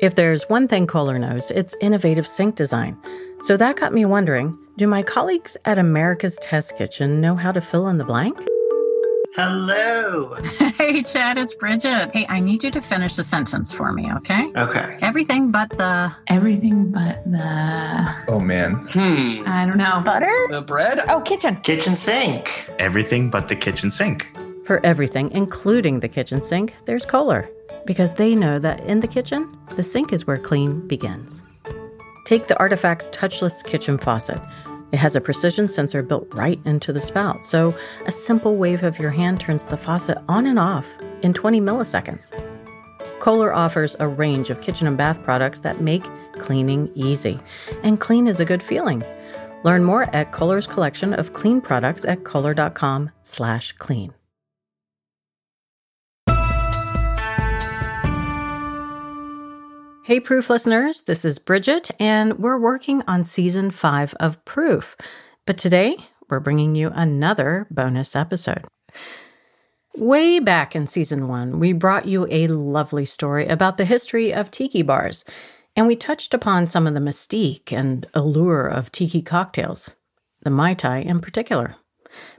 If there's one thing Kohler knows, it's innovative sink design. So that got me wondering do my colleagues at America's Test Kitchen know how to fill in the blank? Hello. Hey, Chad, it's Bridget. Hey, I need you to finish the sentence for me, okay? Okay. Everything but the. Everything but the. Oh man. Hmm. I don't know. Butter? The bread? Oh, kitchen. Kitchen sink. Everything but the kitchen sink. For everything, including the kitchen sink, there's Kohler. Because they know that in the kitchen, the sink is where clean begins. Take the Artifacts touchless kitchen faucet. It has a precision sensor built right into the spout, so a simple wave of your hand turns the faucet on and off in 20 milliseconds. Kohler offers a range of kitchen and bath products that make cleaning easy. And clean is a good feeling. Learn more at Kohler's collection of clean products at kohler.com Hey, Proof listeners, this is Bridget, and we're working on season five of Proof. But today, we're bringing you another bonus episode. Way back in season one, we brought you a lovely story about the history of tiki bars, and we touched upon some of the mystique and allure of tiki cocktails, the Mai Tai in particular.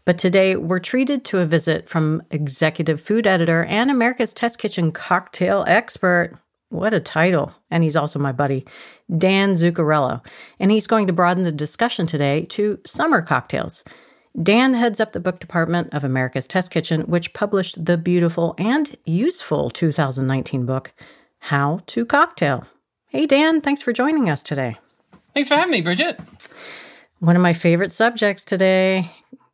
But today, we're treated to a visit from executive food editor and America's Test Kitchen cocktail expert. What a title. And he's also my buddy, Dan Zuccarello. And he's going to broaden the discussion today to summer cocktails. Dan heads up the book department of America's Test Kitchen, which published the beautiful and useful 2019 book, How to Cocktail. Hey, Dan, thanks for joining us today. Thanks for having me, Bridget. One of my favorite subjects today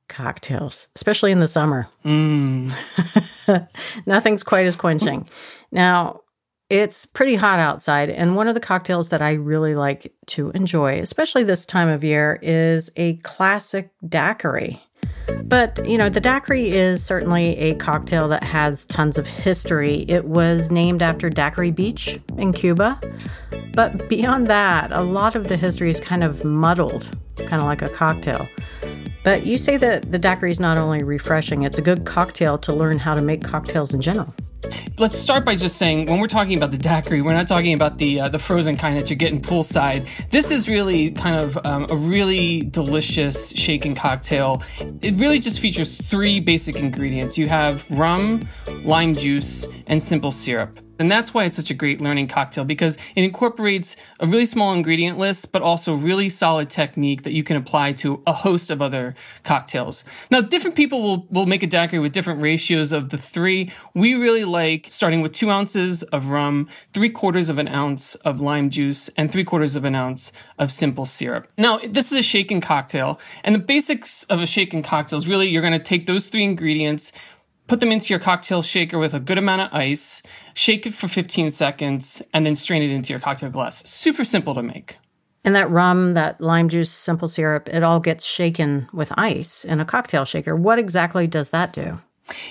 cocktails, especially in the summer. Mm. Nothing's quite as quenching. Now, it's pretty hot outside, and one of the cocktails that I really like to enjoy, especially this time of year, is a classic daiquiri. But, you know, the daiquiri is certainly a cocktail that has tons of history. It was named after Daiquiri Beach in Cuba. But beyond that, a lot of the history is kind of muddled, kind of like a cocktail. But you say that the daiquiri is not only refreshing, it's a good cocktail to learn how to make cocktails in general. Let's start by just saying when we're talking about the daiquiri, we're not talking about the uh, the frozen kind that you get in poolside. This is really kind of um, a really delicious shaken cocktail. It really just features three basic ingredients. You have rum, lime juice, and simple syrup. And that's why it's such a great learning cocktail because it incorporates a really small ingredient list, but also really solid technique that you can apply to a host of other cocktails. Now, different people will, will make a daiquiri with different ratios of the three. We really like starting with two ounces of rum, three quarters of an ounce of lime juice, and three quarters of an ounce of simple syrup. Now, this is a shaken cocktail, and the basics of a shaken cocktail is really you're going to take those three ingredients, put them into your cocktail shaker with a good amount of ice, shake it for 15 seconds, and then strain it into your cocktail glass. Super simple to make. And that rum, that lime juice, simple syrup, it all gets shaken with ice in a cocktail shaker. What exactly does that do?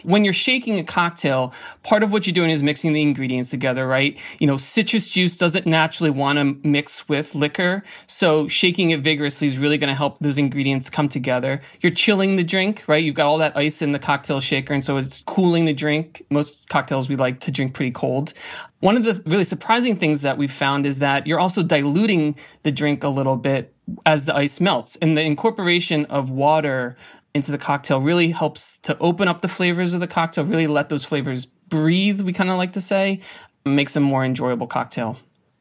When you're shaking a cocktail, part of what you're doing is mixing the ingredients together, right? You know, citrus juice doesn't naturally want to mix with liquor. So shaking it vigorously is really going to help those ingredients come together. You're chilling the drink, right? You've got all that ice in the cocktail shaker. And so it's cooling the drink. Most cocktails we like to drink pretty cold. One of the really surprising things that we've found is that you're also diluting the drink a little bit as the ice melts. And the incorporation of water into the cocktail really helps to open up the flavors of the cocktail, really let those flavors breathe, we kind of like to say, makes a more enjoyable cocktail.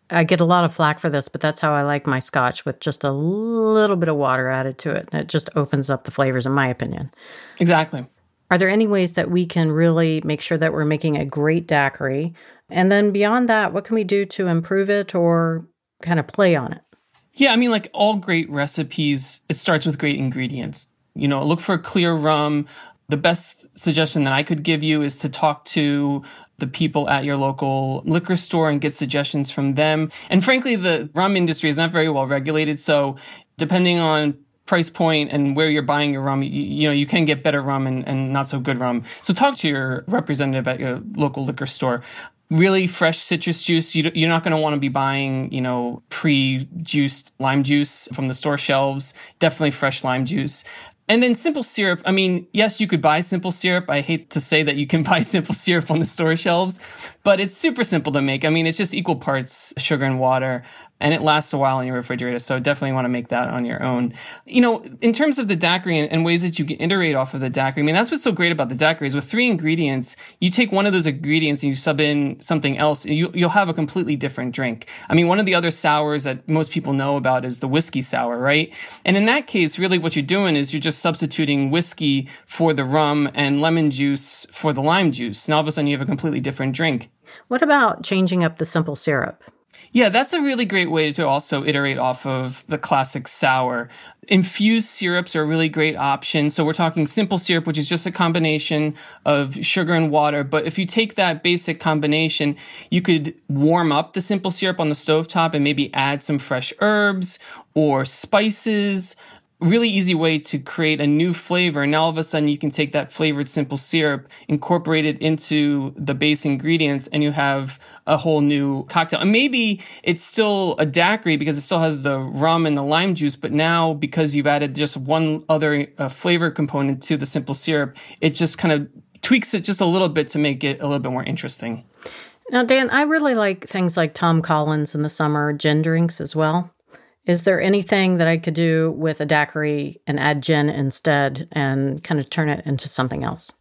I get a lot of flack for this, but that's how I like my scotch with just a little bit of water added to it. It just opens up the flavors, in my opinion. Exactly. Are there any ways that we can really make sure that we're making a great daiquiri? And then beyond that, what can we do to improve it or kind of play on it? Yeah, I mean, like all great recipes, it starts with great ingredients. You know, look for clear rum. The best suggestion that I could give you is to talk to the people at your local liquor store and get suggestions from them. And frankly, the rum industry is not very well regulated. So depending on price point and where you're buying your rum, you, you know, you can get better rum and, and not so good rum. So talk to your representative at your local liquor store really fresh citrus juice. You, are not going to want to be buying, you know, pre-juiced lime juice from the store shelves. Definitely fresh lime juice. And then simple syrup. I mean, yes, you could buy simple syrup. I hate to say that you can buy simple syrup on the store shelves, but it's super simple to make. I mean, it's just equal parts sugar and water and it lasts a while in your refrigerator. So definitely want to make that on your own. You know, in terms of the daiquiri and, and, ways that you can iterate off of the daiquiri, I mean, that's what's so great about the daiquiri is with three ingredients, you take one of those ingredients and you sub in something else, you, you'll have a completely different drink. I mean, one of the other sours that most people know about is the whiskey sour, right? And in that case, really what you're doing is you're just substituting whiskey for the rum and lemon juice for the lime juice. Now all of a sudden you have a completely different drink. What about changing up the simple syrup? Yeah, that's a really great way to also iterate off of the classic sour. Infused syrups are a really great option. So we're talking simple syrup, which is just a combination of sugar and water. But if you take that basic combination, you could warm up the simple syrup on the stovetop and maybe add some fresh herbs or spices really easy way to create a new flavor. And all of a sudden you can take that flavored simple syrup, incorporate it into the base ingredients, and you have a whole new cocktail. And maybe it's still a daiquiri because it still has the rum and the lime juice, but now because you've added just one other uh, flavor component to the simple syrup, it just kind of tweaks it just a little bit to make it a little bit more interesting. Now, Dan, I really like things like Tom Collins in the summer gin drinks as well. Is there anything that I could do with a daiquiri and add gin instead and kind of turn it into something else?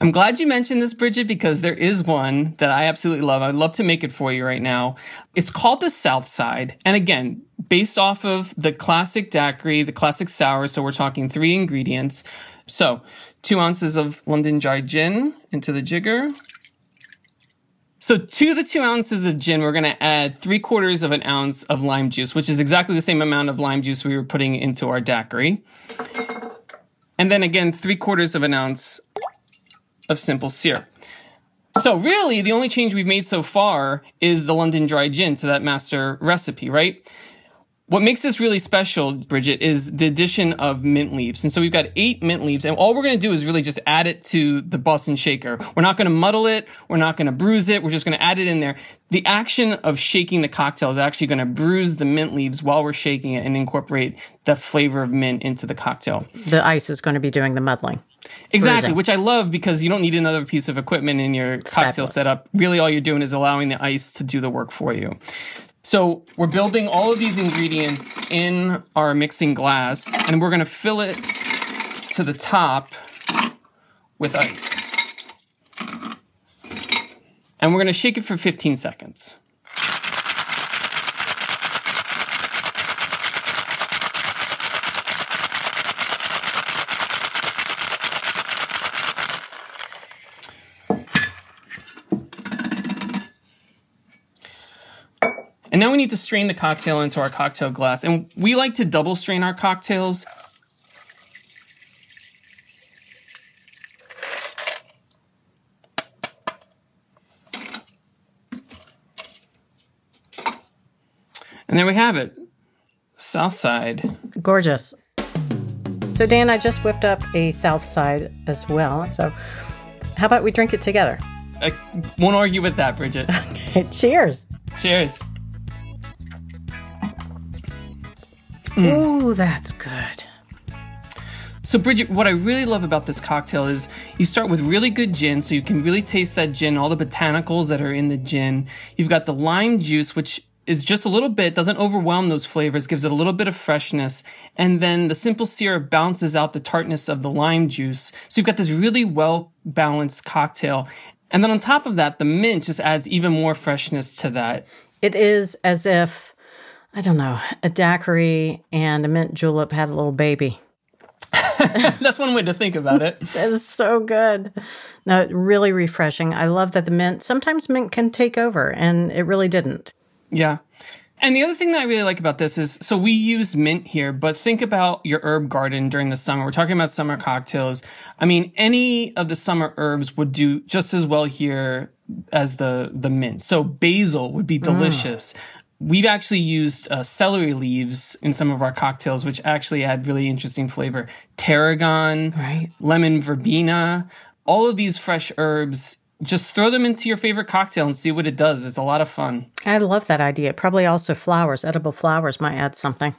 I'm glad you mentioned this, Bridget, because there is one that I absolutely love. I'd love to make it for you right now. It's called the South Side. And again, based off of the classic daiquiri, the classic sour. So we're talking three ingredients. So two ounces of London dry gin into the jigger. So to the two ounces of gin, we're going to add three quarters of an ounce of lime juice, which is exactly the same amount of lime juice we were putting into our daiquiri. And then again, three quarters of an ounce of simple syrup. So really, the only change we've made so far is the London dry gin to that master recipe, right? What makes this really special, Bridget, is the addition of mint leaves. And so we've got eight mint leaves, and all we're going to do is really just add it to the Boston shaker. We're not going to muddle it. We're not going to bruise it. We're just going to add it in there. The action of shaking the cocktail is actually going to bruise the mint leaves while we're shaking it and incorporate the flavor of mint into the cocktail. The ice is going to be doing the muddling. Exactly, Bruising. which I love because you don't need another piece of equipment in your cocktail Fabulous. setup. Really, all you're doing is allowing the ice to do the work for you. So we're building all of these ingredients in our mixing glass, and we're going to fill it to the top with ice. And we're going to shake it for 15 seconds. And now we need to strain the cocktail into our cocktail glass. And we like to double strain our cocktails. And there we have it. South side. Gorgeous. So, Dan, I just whipped up a South Side as well. So, how about we drink it together? I won't argue with that, Bridget. Cheers. Cheers. Mm. Ooh, that's good. So, Bridget, what I really love about this cocktail is you start with really good gin, so you can really taste that gin, all the botanicals that are in the gin. You've got the lime juice, which is just a little bit, doesn't overwhelm those flavors, gives it a little bit of freshness. And then the simple syrup bounces out the tartness of the lime juice. So you've got this really well balanced cocktail. And then on top of that, the mint just adds even more freshness to that. It is as if, I don't know, a daiquiri and a mint julep had a little baby. That's one way to think about it. That is so good. No, really refreshing. I love that the mint, sometimes mint can take over, and it really didn't. Yeah. And the other thing that I really like about this is so we use mint here, but think about your herb garden during the summer. We're talking about summer cocktails. I mean, any of the summer herbs would do just as well here as the the mint. So basil would be mm. delicious. We've actually used uh, celery leaves in some of our cocktails, which actually add really interesting flavor. Tarragon, Right. lemon verbena, all of these fresh herbs. Just throw them into your favorite cocktail and see what it does. It's a lot of fun. I love that idea. Probably also flowers, edible flowers might add something.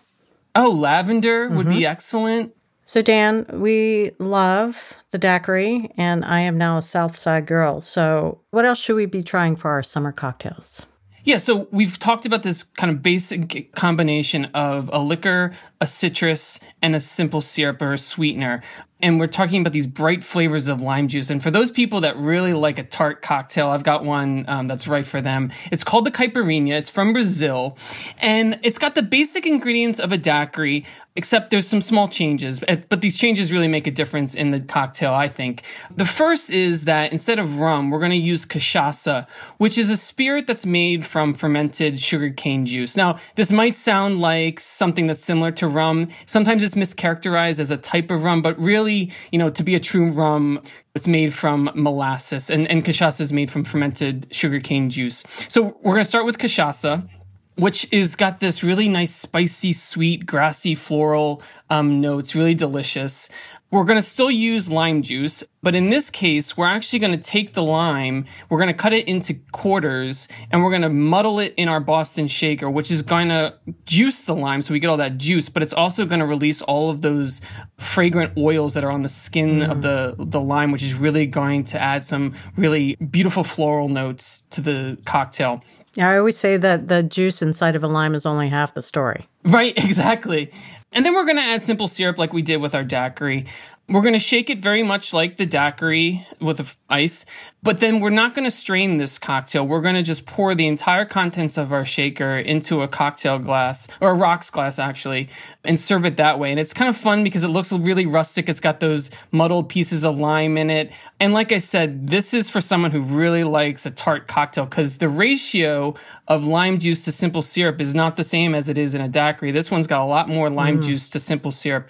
Oh, lavender would be excellent. So, Dan, we love the daiquiri, and I am now a South Side girl. So, what else should we be trying for our summer cocktails? Yeah, so we've talked about this kind of basic combination of a liquor, a citrus, and a simple syrup or a sweetener and we're talking about these bright flavors of lime juice. And for those people that really like a tart cocktail, I've got one um, that's right for them. It's called the caipirinha. It's from Brazil, and it's got the basic ingredients of a daiquiri, except there's some small changes. But these changes really make a difference in the cocktail, I think. The first is that instead of rum, we're going to use cachaça, which is a spirit that's made from fermented sugarcane juice. Now, this might sound like something that's similar to rum. Sometimes it's mischaracterized as a type of rum, but really really, you know, to be a true rum, it's made from molasses, and, and cachaça is made from fermented sugarcane juice. So we're going to start with cachaça which is got this really nice spicy sweet grassy floral um, notes really delicious we're going to still use lime juice, but in this case, we're actually going to take the lime, we're going to cut it into quarters, and we're going to muddle it in our Boston shaker, which is going to juice the lime so we get all that juice, but it's also going to release all of those fragrant oils that are on the skin mm. of the, the lime, which is really going to add some really beautiful floral notes to the cocktail. I always say that the juice inside of a lime is only half the story. Right, exactly. And then we're going to add simple syrup like we did with our daiquiri. We're going to shake it very much like the daiquiri with ice, but then we're not going to strain this cocktail. We're going to just pour the entire contents of our shaker into a cocktail glass or a rocks glass actually and serve it that way. And it's kind of fun because it looks really rustic. It's got those muddled pieces of lime in it. And like I said, this is for someone who really likes a tart cocktail because the ratio of lime juice to simple syrup is not the same as it is in a daiquiri. This one's got a lot more lime mm. juice to simple syrup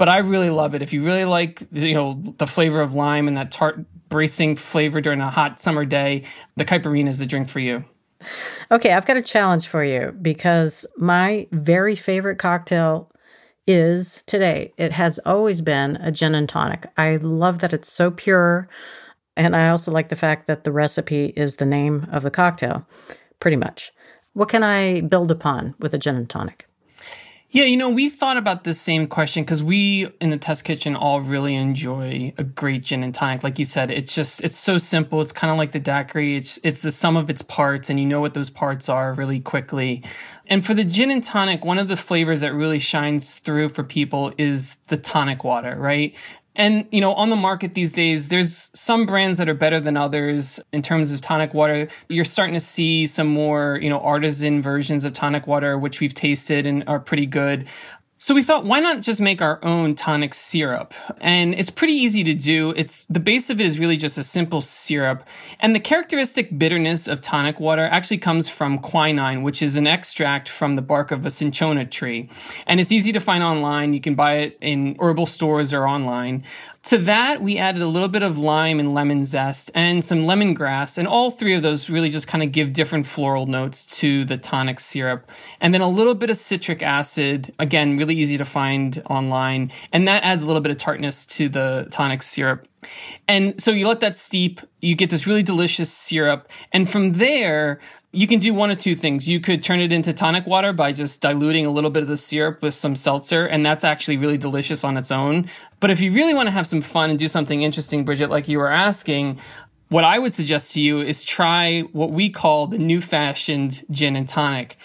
but I really love it. If you really like, you know, the flavor of lime and that tart bracing flavor during a hot summer day, the caipirinha is the drink for you. Okay, I've got a challenge for you because my very favorite cocktail is today. It has always been a gin and tonic. I love that it's so pure. And I also like the fact that the recipe is the name of the cocktail, pretty much. What can I build upon with a gin and tonic? Yeah, you know, we thought about this same question because we in the test kitchen all really enjoy a great gin and tonic. Like you said, it's just it's so simple. It's kind of like the daiquiri. It's it's the sum of its parts, and you know what those parts are really quickly. And for the gin and tonic, one of the flavors that really shines through for people is the tonic water, right? And, you know, on the market these days, there's some brands that are better than others in terms of tonic water. You're starting to see some more, you know, artisan versions of tonic water, which we've tasted and are pretty good. So we thought, why not just make our own tonic syrup? And it's pretty easy to do. It's the base of it is really just a simple syrup. And the characteristic bitterness of tonic water actually comes from quinine, which is an extract from the bark of a cinchona tree. And it's easy to find online. You can buy it in herbal stores or online. To that, we added a little bit of lime and lemon zest and some lemongrass. And all three of those really just kind of give different floral notes to the tonic syrup. And then a little bit of citric acid, again, really easy to find online. And that adds a little bit of tartness to the tonic syrup. And so you let that steep, you get this really delicious syrup. And from there, you can do one of two things. You could turn it into tonic water by just diluting a little bit of the syrup with some seltzer, and that's actually really delicious on its own. But if you really want to have some fun and do something interesting, Bridget, like you were asking, what I would suggest to you is try what we call the new fashioned gin and tonic.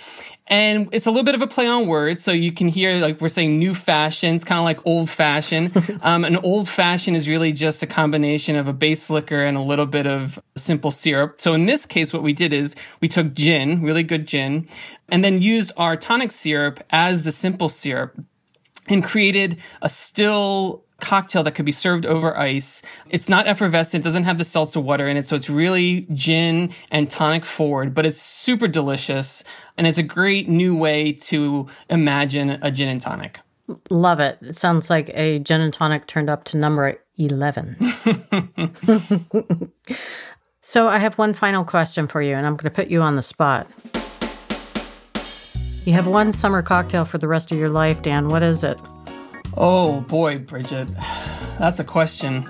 And it's a little bit of a play on words. So you can hear like we're saying new fashion. It's kind of like old fashioned. um, an old fashioned is really just a combination of a base liquor and a little bit of simple syrup. So in this case, what we did is we took gin, really good gin, and then used our tonic syrup as the simple syrup and created a still cocktail that could be served over ice. It's not effervescent, doesn't have the seltzer water in it, so it's really gin and tonic forward, but it's super delicious and it's a great new way to imagine a gin and tonic. Love it. It sounds like a gin and tonic turned up to number 11. so I have one final question for you and I'm going to put you on the spot. You have one summer cocktail for the rest of your life, Dan. What is it? Oh boy, Bridget, that's a question.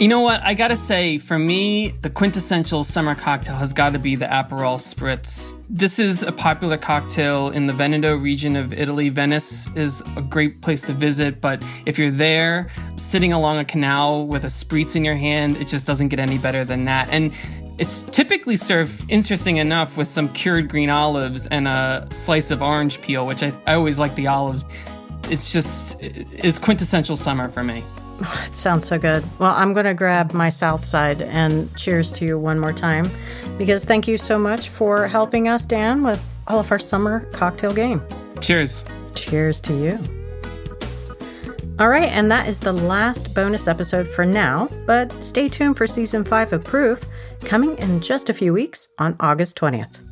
You know what? I gotta say, for me, the quintessential summer cocktail has got to be the Aperol Spritz. This is a popular cocktail in the Veneto region of Italy. Venice is a great place to visit, but if you're there, sitting along a canal with a Spritz in your hand, it just doesn't get any better than that. And it's typically served, interesting enough, with some cured green olives and a slice of orange peel, which I, I always like the olives. It's just, it's quintessential summer for me. It sounds so good. Well, I'm going to grab my South Side and cheers to you one more time because thank you so much for helping us, Dan, with all of our summer cocktail game. Cheers. Cheers to you. All right, and that is the last bonus episode for now, but stay tuned for season five of Proof coming in just a few weeks on August 20th.